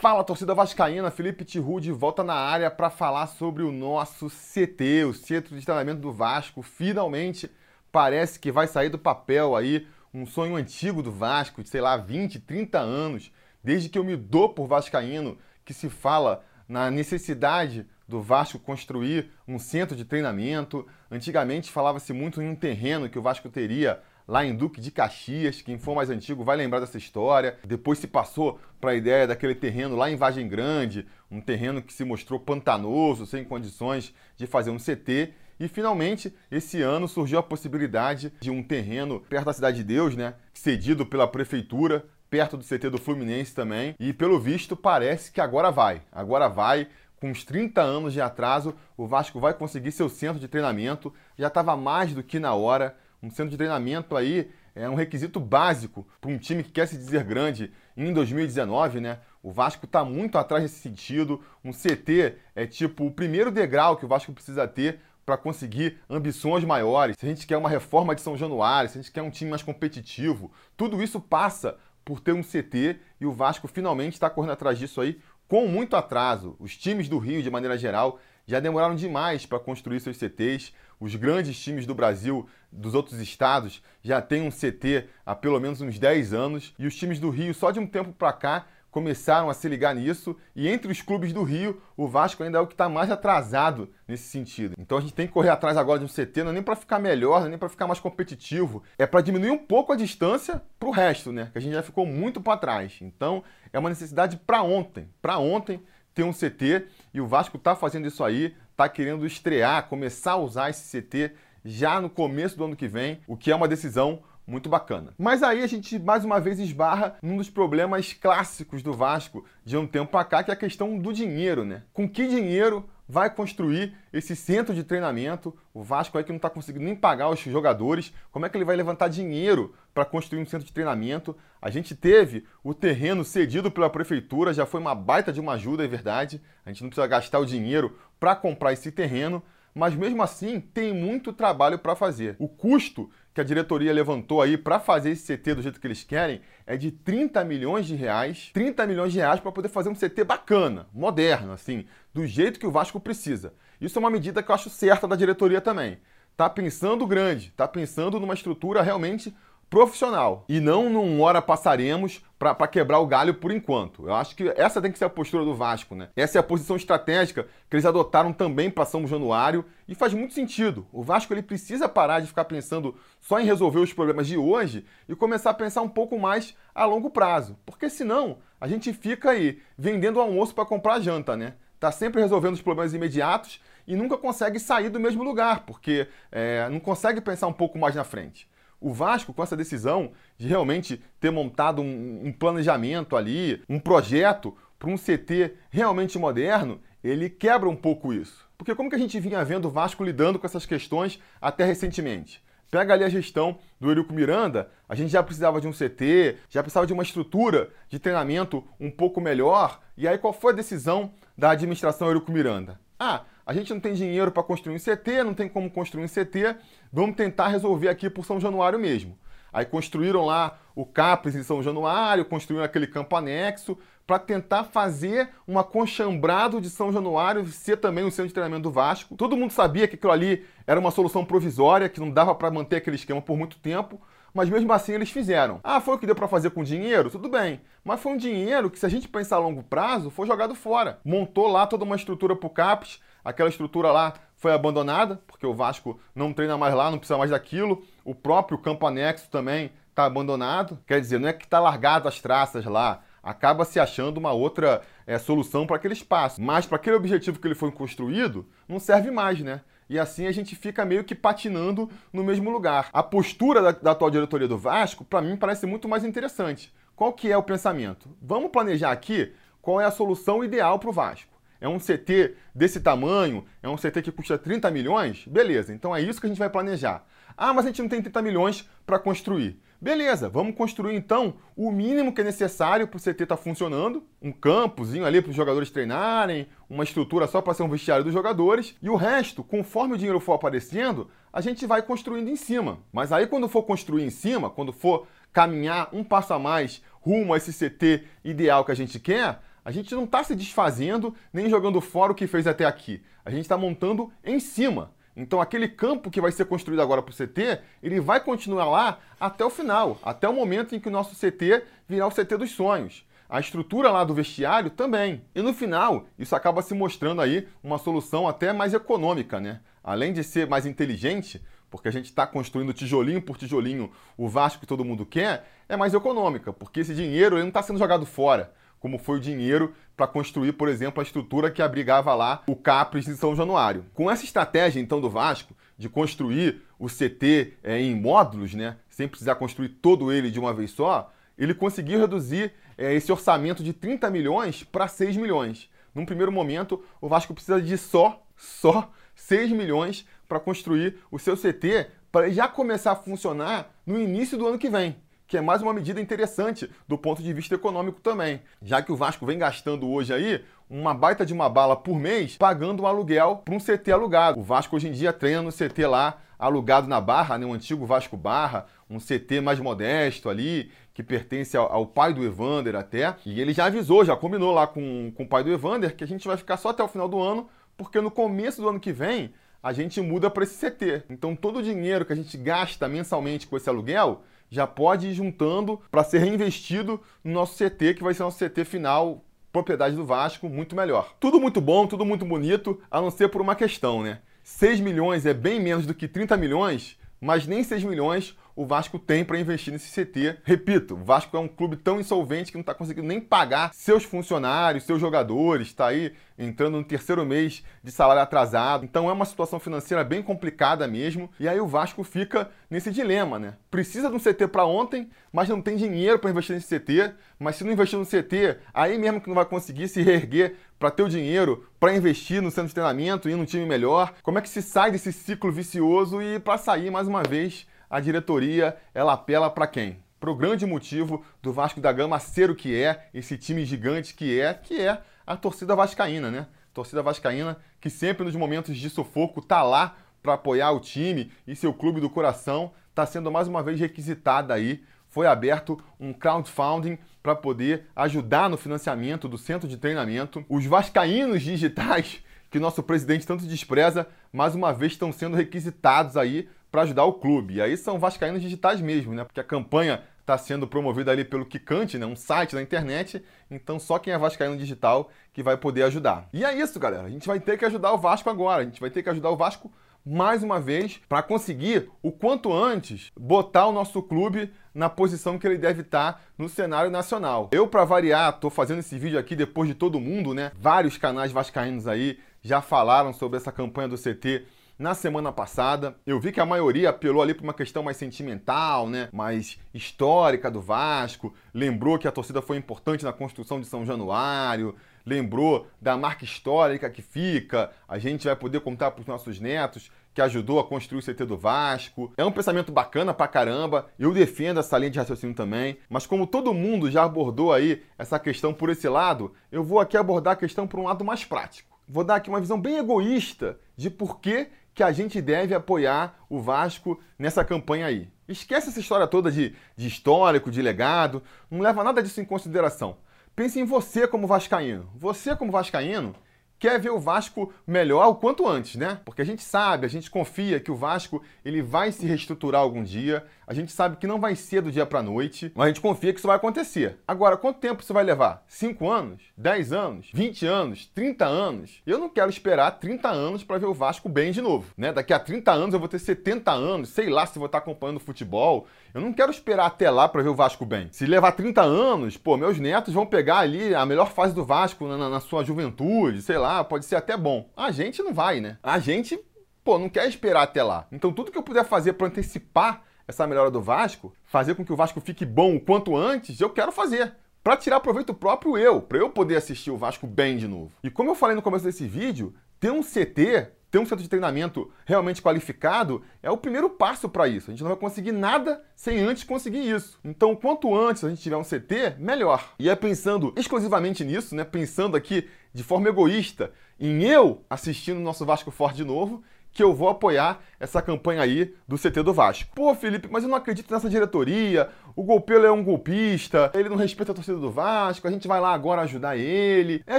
Fala, torcida vascaína, Felipe Tirude volta na área para falar sobre o nosso CT, o Centro de Treinamento do Vasco. Finalmente parece que vai sair do papel aí um sonho antigo do Vasco, de sei lá, 20, 30 anos, desde que eu me dou por vascaíno, que se fala na necessidade do Vasco construir um centro de treinamento. Antigamente falava-se muito em um terreno que o Vasco teria lá em Duque de Caxias. Quem for mais antigo vai lembrar dessa história. Depois se passou para a ideia daquele terreno lá em Vagem Grande, um terreno que se mostrou pantanoso, sem condições de fazer um CT. E finalmente, esse ano surgiu a possibilidade de um terreno perto da Cidade de Deus, né, cedido pela prefeitura, perto do CT do Fluminense também. E pelo visto parece que agora vai. Agora vai. Com uns 30 anos de atraso, o Vasco vai conseguir seu centro de treinamento. Já estava mais do que na hora. Um centro de treinamento aí é um requisito básico para um time que quer se dizer grande em 2019, né? O Vasco está muito atrás nesse sentido. Um CT é tipo o primeiro degrau que o Vasco precisa ter para conseguir ambições maiores. Se a gente quer uma reforma de São Januário, se a gente quer um time mais competitivo, tudo isso passa por ter um CT e o Vasco finalmente está correndo atrás disso aí com muito atraso. Os times do Rio, de maneira geral, já demoraram demais para construir seus CTs. Os grandes times do Brasil, dos outros estados, já têm um CT há pelo menos uns 10 anos. E os times do Rio, só de um tempo para cá, começaram a se ligar nisso. E entre os clubes do Rio, o Vasco ainda é o que está mais atrasado nesse sentido. Então a gente tem que correr atrás agora de um CT, não é nem para ficar melhor, não é nem para ficar mais competitivo, é para diminuir um pouco a distância para o resto, né? Que a gente já ficou muito para trás. Então é uma necessidade para ontem. Para ontem ter um CT e o Vasco está fazendo isso aí, está querendo estrear, começar a usar esse CT já no começo do ano que vem, o que é uma decisão muito bacana. Mas aí a gente mais uma vez esbarra num dos problemas clássicos do Vasco de um tempo para cá, que é a questão do dinheiro, né? Com que dinheiro vai construir esse centro de treinamento. O Vasco aí que não está conseguindo nem pagar os jogadores, como é que ele vai levantar dinheiro para construir um centro de treinamento? A gente teve o terreno cedido pela prefeitura, já foi uma baita de uma ajuda, é verdade. A gente não precisa gastar o dinheiro para comprar esse terreno, mas mesmo assim tem muito trabalho para fazer. O custo que a diretoria levantou aí para fazer esse CT do jeito que eles querem é de 30 milhões de reais. 30 milhões de reais para poder fazer um CT bacana, moderno, assim, do jeito que o Vasco precisa. Isso é uma medida que eu acho certa da diretoria também. Tá pensando grande, tá pensando numa estrutura realmente profissional e não num hora passaremos para quebrar o galho por enquanto. Eu acho que essa tem que ser a postura do Vasco, né? Essa é a posição estratégica que eles adotaram também para São Januário e faz muito sentido. O Vasco ele precisa parar de ficar pensando só em resolver os problemas de hoje e começar a pensar um pouco mais a longo prazo, porque senão a gente fica aí vendendo almoço para comprar janta, né? Tá sempre resolvendo os problemas imediatos e nunca consegue sair do mesmo lugar, porque é, não consegue pensar um pouco mais na frente. O Vasco, com essa decisão de realmente ter montado um, um planejamento ali, um projeto para um CT realmente moderno, ele quebra um pouco isso. Porque como que a gente vinha vendo o Vasco lidando com essas questões até recentemente? Pega ali a gestão do Eurico Miranda, a gente já precisava de um CT, já precisava de uma estrutura de treinamento um pouco melhor. E aí qual foi a decisão da administração Eurico Miranda? Ah, a gente não tem dinheiro para construir um CT, não tem como construir um CT, vamos tentar resolver aqui por São Januário mesmo. Aí construíram lá o CAPES em São Januário, construíram aquele campo anexo, para tentar fazer um aconchambrado de São Januário ser também um centro de treinamento do Vasco. Todo mundo sabia que aquilo ali era uma solução provisória, que não dava para manter aquele esquema por muito tempo, mas mesmo assim eles fizeram. Ah, foi o que deu para fazer com dinheiro? Tudo bem. Mas foi um dinheiro que, se a gente pensar a longo prazo, foi jogado fora. Montou lá toda uma estrutura para o CAPES, Aquela estrutura lá foi abandonada, porque o Vasco não treina mais lá, não precisa mais daquilo. O próprio campo anexo também está abandonado. Quer dizer, não é que está largado as traças lá, acaba se achando uma outra é, solução para aquele espaço. Mas para aquele objetivo que ele foi construído, não serve mais, né? E assim a gente fica meio que patinando no mesmo lugar. A postura da, da atual diretoria do Vasco, para mim, parece muito mais interessante. Qual que é o pensamento? Vamos planejar aqui qual é a solução ideal para o Vasco. É um CT desse tamanho, é um CT que custa 30 milhões? Beleza, então é isso que a gente vai planejar. Ah, mas a gente não tem 30 milhões para construir. Beleza, vamos construir então o mínimo que é necessário para o CT estar tá funcionando, um campozinho ali para os jogadores treinarem, uma estrutura só para ser um vestiário dos jogadores, e o resto, conforme o dinheiro for aparecendo, a gente vai construindo em cima. Mas aí quando for construir em cima, quando for caminhar um passo a mais rumo a esse CT ideal que a gente quer, A gente não está se desfazendo nem jogando fora o que fez até aqui. A gente está montando em cima. Então aquele campo que vai ser construído agora para o CT, ele vai continuar lá até o final, até o momento em que o nosso CT virar o CT dos sonhos. A estrutura lá do vestiário também. E no final, isso acaba se mostrando aí uma solução até mais econômica, né? Além de ser mais inteligente, porque a gente está construindo tijolinho por tijolinho o Vasco que todo mundo quer, é mais econômica, porque esse dinheiro ele não está sendo jogado fora como foi o dinheiro para construir, por exemplo, a estrutura que abrigava lá o Capres de São Januário. Com essa estratégia, então, do Vasco, de construir o CT é, em módulos, né, sem precisar construir todo ele de uma vez só, ele conseguiu reduzir é, esse orçamento de 30 milhões para 6 milhões. Num primeiro momento, o Vasco precisa de só, só 6 milhões para construir o seu CT para já começar a funcionar no início do ano que vem que é mais uma medida interessante do ponto de vista econômico também, já que o Vasco vem gastando hoje aí uma baita de uma bala por mês pagando um aluguel para um CT alugado. O Vasco hoje em dia treina no CT lá alugado na Barra, né, o antigo Vasco Barra, um CT mais modesto ali, que pertence ao, ao, pai do Evander até. E ele já avisou, já combinou lá com, com o pai do Evander que a gente vai ficar só até o final do ano, porque no começo do ano que vem a gente muda para esse CT. Então todo o dinheiro que a gente gasta mensalmente com esse aluguel já pode ir juntando para ser reinvestido no nosso CT, que vai ser nosso CT final, propriedade do Vasco, muito melhor. Tudo muito bom, tudo muito bonito, a não ser por uma questão, né? 6 milhões é bem menos do que 30 milhões, mas nem 6 milhões o Vasco tem para investir nesse CT. Repito, o Vasco é um clube tão insolvente que não está conseguindo nem pagar seus funcionários, seus jogadores, está aí entrando no terceiro mês de salário atrasado. Então é uma situação financeira bem complicada mesmo. E aí o Vasco fica nesse dilema, né? Precisa de um CT para ontem, mas não tem dinheiro para investir nesse CT. Mas se não investir no CT, aí mesmo que não vai conseguir se reerguer para ter o dinheiro para investir no centro de treinamento e num time melhor. Como é que se sai desse ciclo vicioso e para sair mais uma vez a diretoria ela apela para quem? Para o grande motivo do Vasco da Gama ser o que é, esse time gigante que é, que é a torcida vascaína, né? Torcida vascaína que sempre nos momentos de sufoco tá lá para apoiar o time e seu clube do coração está sendo mais uma vez requisitada aí. Foi aberto um crowdfunding para poder ajudar no financiamento do centro de treinamento. Os vascaínos digitais que nosso presidente tanto despreza, mais uma vez estão sendo requisitados aí para ajudar o clube. E aí são vascaínos digitais mesmo, né? Porque a campanha está sendo promovida ali pelo Kikante, né? Um site da internet. Então só quem é vascaíno digital que vai poder ajudar. E é isso, galera. A gente vai ter que ajudar o Vasco agora. A gente vai ter que ajudar o Vasco mais uma vez para conseguir o quanto antes botar o nosso clube na posição que ele deve estar no cenário nacional. Eu para variar, tô fazendo esse vídeo aqui depois de todo mundo, né? Vários canais vascaínos aí já falaram sobre essa campanha do CT na semana passada. Eu vi que a maioria apelou ali para uma questão mais sentimental, né? mais histórica do Vasco, lembrou que a torcida foi importante na construção de São Januário, lembrou da marca histórica que fica, a gente vai poder contar para os nossos netos que ajudou a construir o CT do Vasco. É um pensamento bacana pra caramba, eu defendo essa linha de raciocínio também, mas como todo mundo já abordou aí essa questão por esse lado, eu vou aqui abordar a questão por um lado mais prático. Vou dar aqui uma visão bem egoísta de por que que a gente deve apoiar o Vasco nessa campanha aí. Esquece essa história toda de, de histórico, de legado, não leva nada disso em consideração. Pense em você como vascaíno. Você como vascaíno quer ver o Vasco melhor o quanto antes, né? Porque a gente sabe, a gente confia que o Vasco ele vai se reestruturar algum dia. A gente sabe que não vai ser do dia para noite, mas a gente confia que isso vai acontecer. Agora, quanto tempo isso vai levar? 5 anos? 10 anos? 20 anos? 30 anos? Eu não quero esperar 30 anos para ver o Vasco bem de novo, né? Daqui a 30 anos eu vou ter 70 anos, sei lá se vou estar acompanhando futebol. Eu não quero esperar até lá para ver o Vasco bem. Se levar 30 anos, pô, meus netos vão pegar ali a melhor fase do Vasco na, na sua juventude, sei lá pode ser até bom. A gente não vai, né? A gente, pô, não quer esperar até lá. Então tudo que eu puder fazer para antecipar essa melhora do Vasco, fazer com que o Vasco fique bom o quanto antes, eu quero fazer. Para tirar proveito próprio eu, para eu poder assistir o Vasco bem de novo. E como eu falei no começo desse vídeo, ter um CT ter um centro de treinamento realmente qualificado é o primeiro passo para isso. A gente não vai conseguir nada sem antes conseguir isso. Então, quanto antes a gente tiver um CT, melhor. E é pensando exclusivamente nisso, né? Pensando aqui de forma egoísta em eu assistindo o nosso Vasco Forte de novo, que eu vou apoiar essa campanha aí do CT do Vasco. Pô, Felipe, mas eu não acredito nessa diretoria. O golpeiro é um golpista, ele não respeita a torcida do Vasco, a gente vai lá agora ajudar ele. É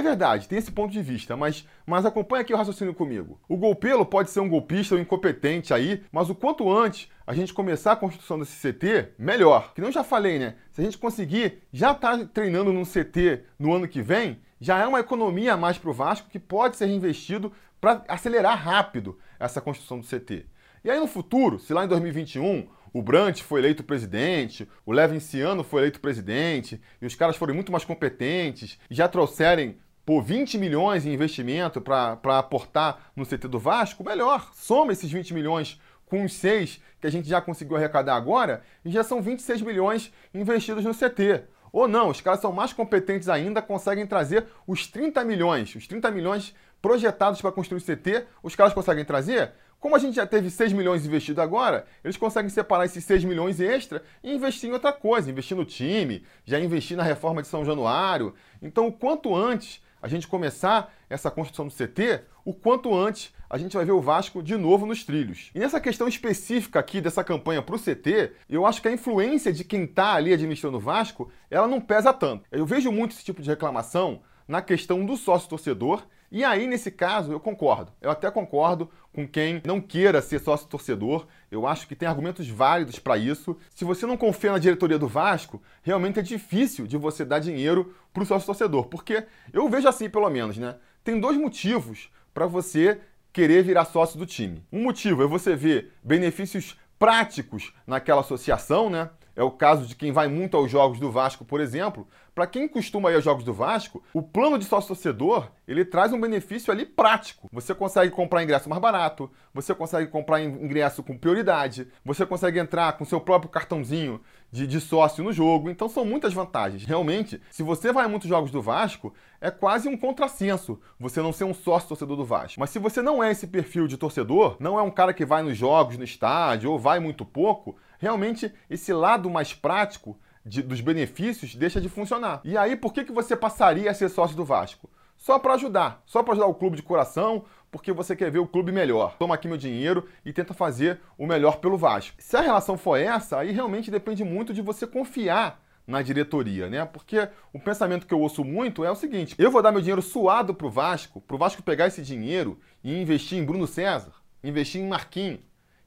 verdade, tem esse ponto de vista, mas, mas acompanha aqui o raciocínio comigo. O golpelo pode ser um golpista ou incompetente aí, mas o quanto antes a gente começar a construção desse CT, melhor. Que não já falei, né? Se a gente conseguir já estar tá treinando num CT no ano que vem, já é uma economia a mais para o Vasco que pode ser reinvestido para acelerar rápido essa construção do CT. E aí no futuro, se lá em 2021 o Brant foi eleito presidente, o Levinciano foi eleito presidente, e os caras foram muito mais competentes, já trouxerem por 20 milhões em investimento para aportar no CT do Vasco, melhor. Soma esses 20 milhões com os 6 que a gente já conseguiu arrecadar agora, e já são 26 milhões investidos no CT. Ou não, os caras são mais competentes ainda, conseguem trazer os 30 milhões, os 30 milhões projetados para construir o CT, os caras conseguem trazer. Como a gente já teve 6 milhões investido agora, eles conseguem separar esses 6 milhões extra e investir em outra coisa, investir no time, já investir na reforma de São Januário. Então, o quanto antes a gente começar essa construção do CT, o quanto antes a gente vai ver o Vasco de novo nos trilhos. E nessa questão específica aqui dessa campanha para o CT, eu acho que a influência de quem está ali administrando o Vasco, ela não pesa tanto. Eu vejo muito esse tipo de reclamação na questão do sócio torcedor e aí, nesse caso, eu concordo. Eu até concordo com quem não queira ser sócio torcedor. Eu acho que tem argumentos válidos para isso. Se você não confia na diretoria do Vasco, realmente é difícil de você dar dinheiro para o sócio torcedor. Porque eu vejo assim, pelo menos, né? Tem dois motivos para você querer virar sócio do time. Um motivo é você ver benefícios práticos naquela associação, né? É o caso de quem vai muito aos jogos do Vasco, por exemplo. Para quem costuma ir aos jogos do Vasco, o plano de sócio torcedor, ele traz um benefício ali prático. Você consegue comprar ingresso mais barato, você consegue comprar ingresso com prioridade, você consegue entrar com seu próprio cartãozinho de, de sócio no jogo. Então são muitas vantagens. Realmente, se você vai a muitos jogos do Vasco, é quase um contrassenso você não ser um sócio torcedor do Vasco. Mas se você não é esse perfil de torcedor, não é um cara que vai nos jogos, no estádio, ou vai muito pouco, realmente esse lado mais prático de, dos benefícios deixa de funcionar. E aí, por que, que você passaria a ser sócio do Vasco? Só para ajudar, só para ajudar o clube de coração, porque você quer ver o clube melhor. Toma aqui meu dinheiro e tenta fazer o melhor pelo Vasco. Se a relação for essa, aí realmente depende muito de você confiar na diretoria, né? Porque o pensamento que eu ouço muito é o seguinte: eu vou dar meu dinheiro suado pro Vasco, pro Vasco pegar esse dinheiro e investir em Bruno César, investir em Marquinhos,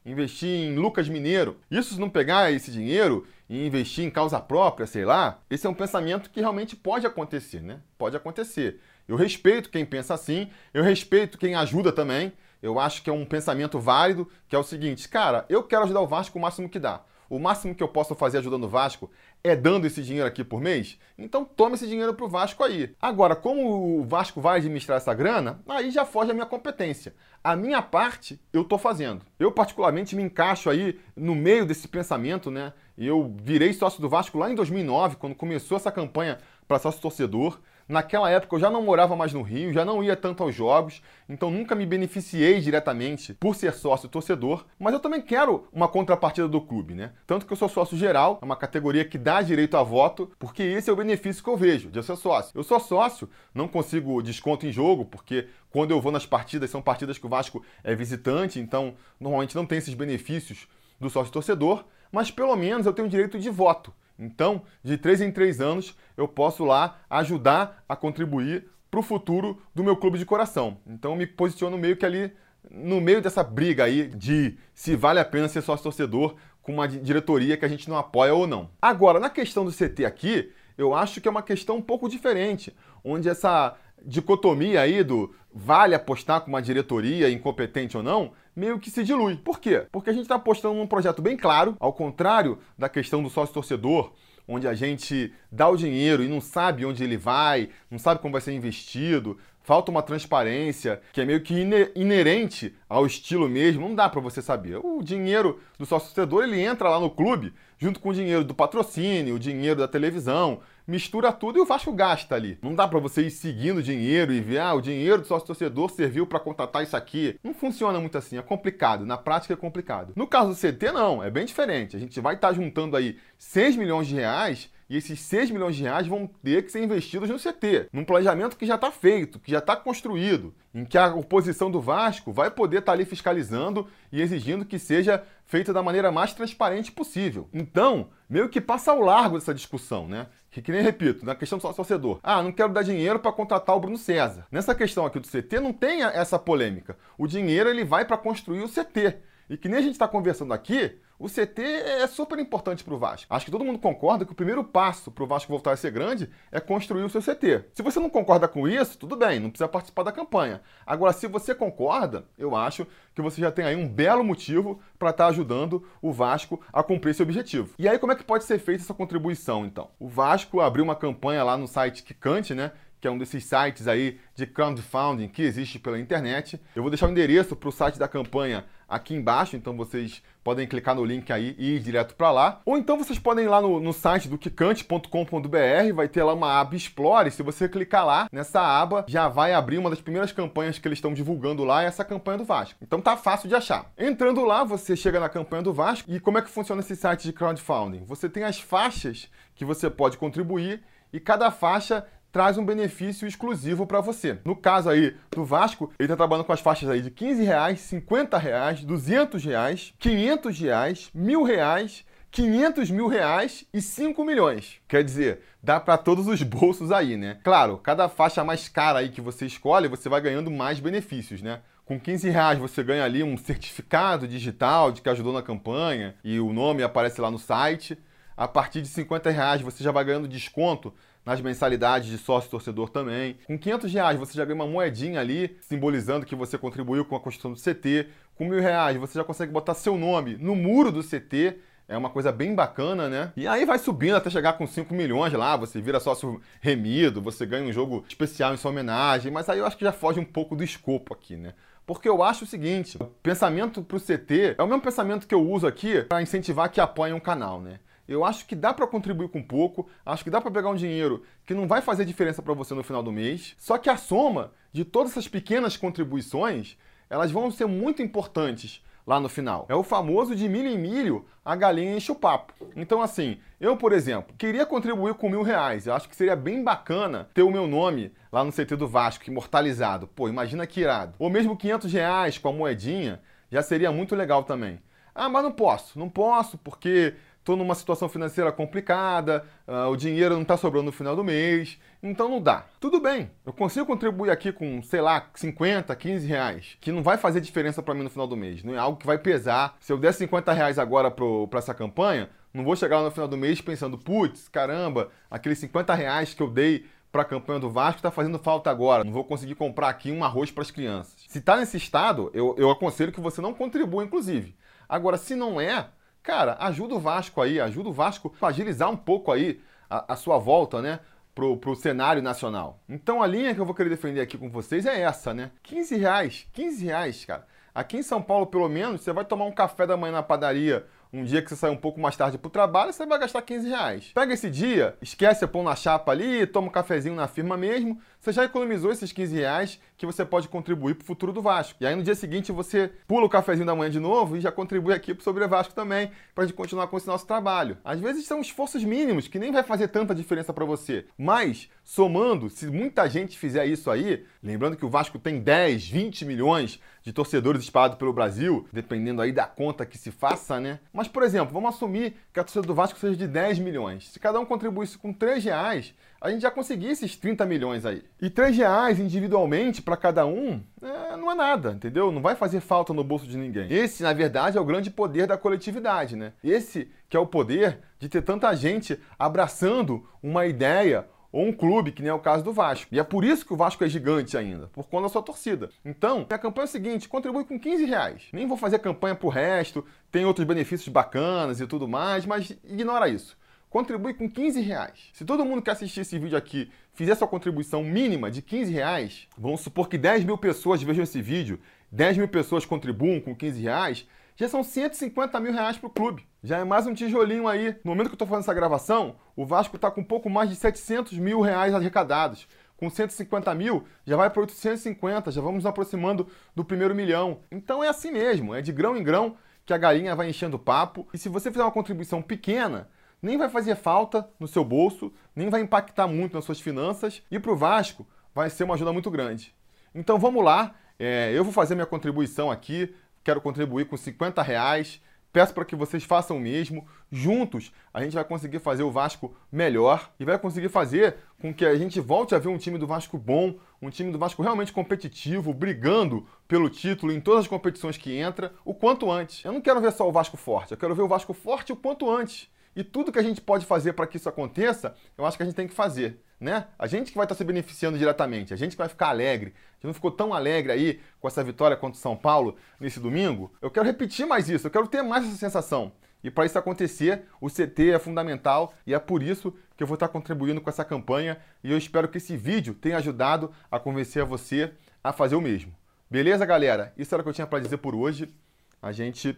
investir em Lucas Mineiro. Isso se não pegar esse dinheiro e investir em causa própria, sei lá, esse é um pensamento que realmente pode acontecer, né? Pode acontecer. Eu respeito quem pensa assim, eu respeito quem ajuda também. Eu acho que é um pensamento válido, que é o seguinte, cara, eu quero ajudar o Vasco o máximo que dá. O máximo que eu posso fazer ajudando o Vasco é dando esse dinheiro aqui por mês? Então tome esse dinheiro para o Vasco aí. Agora, como o Vasco vai administrar essa grana, aí já foge a minha competência. A minha parte eu estou fazendo. Eu particularmente me encaixo aí no meio desse pensamento, né? Eu virei sócio do Vasco lá em 2009, quando começou essa campanha para sócio torcedor. Naquela época eu já não morava mais no Rio, já não ia tanto aos jogos, então nunca me beneficiei diretamente por ser sócio torcedor, mas eu também quero uma contrapartida do clube, né? Tanto que eu sou sócio geral, é uma categoria que dá direito a voto, porque esse é o benefício que eu vejo de ser sócio. Eu sou sócio, não consigo desconto em jogo, porque quando eu vou nas partidas, são partidas que o Vasco é visitante, então normalmente não tem esses benefícios do sócio torcedor, mas pelo menos eu tenho direito de voto. Então, de três em três anos, eu posso lá ajudar a contribuir para o futuro do meu clube de coração. Então, eu me posiciono meio que ali no meio dessa briga aí de se vale a pena ser sócio torcedor com uma diretoria que a gente não apoia ou não. Agora, na questão do CT aqui, eu acho que é uma questão um pouco diferente, onde essa dicotomia aí do vale apostar com uma diretoria incompetente ou não, meio que se dilui. Por quê? Porque a gente está apostando num projeto bem claro, ao contrário da questão do sócio torcedor, onde a gente dá o dinheiro e não sabe onde ele vai, não sabe como vai ser investido, falta uma transparência que é meio que inerente ao estilo mesmo, não dá para você saber. O dinheiro do sócio torcedor, ele entra lá no clube junto com o dinheiro do patrocínio, o dinheiro da televisão, mistura tudo e o Vasco gasta ali. Não dá para você ir seguindo o dinheiro e ver, ah, o dinheiro do sócio torcedor serviu para contratar isso aqui. Não funciona muito assim, é complicado, na prática é complicado. No caso do CT, não, é bem diferente. A gente vai estar tá juntando aí 6 milhões de reais E esses 6 milhões de reais vão ter que ser investidos no CT, num planejamento que já está feito, que já está construído, em que a oposição do Vasco vai poder estar tá ali fiscalizando e exigindo que seja feita da maneira mais transparente possível. Então, meio que passa ao largo dessa discussão, né? Que, que nem repito, na questão do sócio torcedor. Ah, não quero dar dinheiro para contratar o Bruno César. Nessa questão aqui do CT não tem essa polêmica. O dinheiro ele vai para construir o CT. E que nem a gente está conversando aqui, o CT é super importante para o Vasco. Acho que todo mundo concorda que o primeiro passo para o Vasco voltar a ser grande é construir o seu CT. Se você não concorda com isso, tudo bem, não precisa participar da campanha. Agora, se você concorda, eu acho que você já tem aí um belo motivo para estar tá ajudando o Vasco a cumprir esse objetivo. E aí, como é que pode ser feita essa contribuição, então? O Vasco abriu uma campanha lá no site Kikante, né? Que é um desses sites aí de crowdfunding que existe pela internet. Eu vou deixar o endereço para o site da campanha aqui embaixo, então vocês podem clicar no link aí e ir direto para lá. Ou então vocês podem ir lá no, no site do kikante.com.br, vai ter lá uma aba Explore. Se você clicar lá nessa aba, já vai abrir uma das primeiras campanhas que eles estão divulgando lá, essa campanha do Vasco. Então tá fácil de achar. Entrando lá, você chega na campanha do Vasco e como é que funciona esse site de crowdfunding? Você tem as faixas que você pode contribuir e cada faixa traz um benefício exclusivo para você. No caso aí do Vasco, ele está trabalhando com as faixas aí de 15 reais, 50 reais, 200 reais, 500 reais, mil reais, 500 mil reais e 5 milhões. Quer dizer, dá para todos os bolsos aí, né? Claro, cada faixa mais cara aí que você escolhe, você vai ganhando mais benefícios, né? Com 15 reais você ganha ali um certificado digital de que ajudou na campanha e o nome aparece lá no site. A partir de 50 reais você já vai ganhando desconto nas mensalidades de sócio torcedor também. Com 500 reais você já ganha uma moedinha ali, simbolizando que você contribuiu com a construção do CT. Com mil reais você já consegue botar seu nome no muro do CT. É uma coisa bem bacana, né? E aí vai subindo até chegar com 5 milhões lá, você vira sócio remido, você ganha um jogo especial em sua homenagem, mas aí eu acho que já foge um pouco do escopo aqui, né? Porque eu acho o seguinte, o pensamento para o CT é o mesmo pensamento que eu uso aqui para incentivar que apoiem um canal, né? Eu acho que dá para contribuir com pouco, acho que dá para pegar um dinheiro que não vai fazer diferença para você no final do mês. Só que a soma de todas essas pequenas contribuições, elas vão ser muito importantes lá no final. É o famoso de milho em milho, a galinha enche o papo. Então, assim, eu, por exemplo, queria contribuir com mil reais. Eu acho que seria bem bacana ter o meu nome lá no CT do Vasco, imortalizado. Pô, imagina que irado. Ou mesmo 500 reais com a moedinha, já seria muito legal também. Ah, mas não posso. Não posso porque estou numa situação financeira complicada, uh, o dinheiro não está sobrando no final do mês, então não dá. Tudo bem, eu consigo contribuir aqui com, sei lá, 50, 15 reais, que não vai fazer diferença para mim no final do mês, não é algo que vai pesar. Se eu der 50 reais agora para essa campanha, não vou chegar no final do mês pensando, putz, caramba, aqueles 50 reais que eu dei para a campanha do Vasco está fazendo falta agora. Não vou conseguir comprar aqui um arroz para as crianças. Se está nesse estado, eu, eu aconselho que você não contribua, inclusive. Agora, se não é, cara, ajuda o Vasco aí, ajuda o Vasco a agilizar um pouco aí a, a sua volta, né? Pro, pro cenário nacional. Então a linha que eu vou querer defender aqui com vocês é essa, né? 15 reais, 15 reais, cara. Aqui em São Paulo, pelo menos, você vai tomar um café da manhã na padaria um dia que você sai um pouco mais tarde pro trabalho, você vai gastar 15 reais. Pega esse dia, esquece a pão na chapa ali, toma um cafezinho na firma mesmo, você já economizou esses 15 reais que você pode contribuir pro futuro do Vasco. E aí no dia seguinte você pula o cafezinho da manhã de novo e já contribui aqui pro Sobre Vasco também, pra gente continuar com esse nosso trabalho. Às vezes são esforços mínimos que nem vai fazer tanta diferença para você, mas somando, se muita gente fizer isso aí, lembrando que o Vasco tem 10, 20 milhões de torcedores espalhados pelo Brasil, dependendo aí da conta que se faça, né? Mas, por exemplo, vamos assumir que a torcida do Vasco seja de 10 milhões. Se cada um contribuísse com 3 reais, a gente já conseguia esses 30 milhões aí. E 3 reais individualmente para cada um é, não é nada, entendeu? Não vai fazer falta no bolso de ninguém. Esse, na verdade, é o grande poder da coletividade, né? Esse que é o poder de ter tanta gente abraçando uma ideia, ou um clube, que nem é o caso do Vasco. E é por isso que o Vasco é gigante ainda, por conta da sua torcida. Então, a campanha é a seguinte: contribui com 15 reais. Nem vou fazer campanha pro resto, tem outros benefícios bacanas e tudo mais, mas ignora isso. Contribui com 15 reais. Se todo mundo que assistir esse vídeo aqui fizer sua contribuição mínima de 15 reais, vamos supor que 10 mil pessoas vejam esse vídeo, 10 mil pessoas contribuam com 15 reais, já são 150 mil reais para o clube. Já é mais um tijolinho aí. No momento que eu estou fazendo essa gravação, o Vasco está com um pouco mais de 700 mil reais arrecadados. Com 150 mil, já vai para 850, já vamos nos aproximando do primeiro milhão. Então é assim mesmo, é de grão em grão que a galinha vai enchendo o papo. E se você fizer uma contribuição pequena, nem vai fazer falta no seu bolso, nem vai impactar muito nas suas finanças e para o Vasco vai ser uma ajuda muito grande. Então vamos lá, é, eu vou fazer minha contribuição aqui, quero contribuir com 50 reais. Peço para que vocês façam o mesmo. Juntos, a gente vai conseguir fazer o Vasco melhor e vai conseguir fazer com que a gente volte a ver um time do Vasco bom, um time do Vasco realmente competitivo, brigando pelo título em todas as competições que entra, o quanto antes. Eu não quero ver só o Vasco forte, eu quero ver o Vasco forte o quanto antes. E tudo que a gente pode fazer para que isso aconteça, eu acho que a gente tem que fazer né? A gente que vai estar se beneficiando diretamente, a gente que vai ficar alegre. A gente não ficou tão alegre aí com essa vitória contra o São Paulo nesse domingo. Eu quero repetir mais isso, eu quero ter mais essa sensação. E para isso acontecer, o CT é fundamental e é por isso que eu vou estar contribuindo com essa campanha e eu espero que esse vídeo tenha ajudado a convencer você a fazer o mesmo. Beleza, galera? Isso era o que eu tinha para dizer por hoje. A gente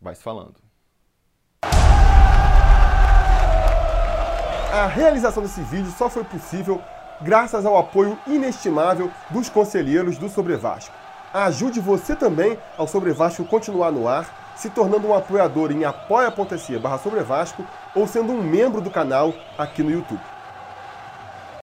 vai se falando. A realização desse vídeo só foi possível graças ao apoio inestimável dos conselheiros do Sobre Vasco. Ajude você também ao Sobre Vasco continuar no ar, se tornando um apoiador em apoia.se barra Sobre Vasco ou sendo um membro do canal aqui no YouTube.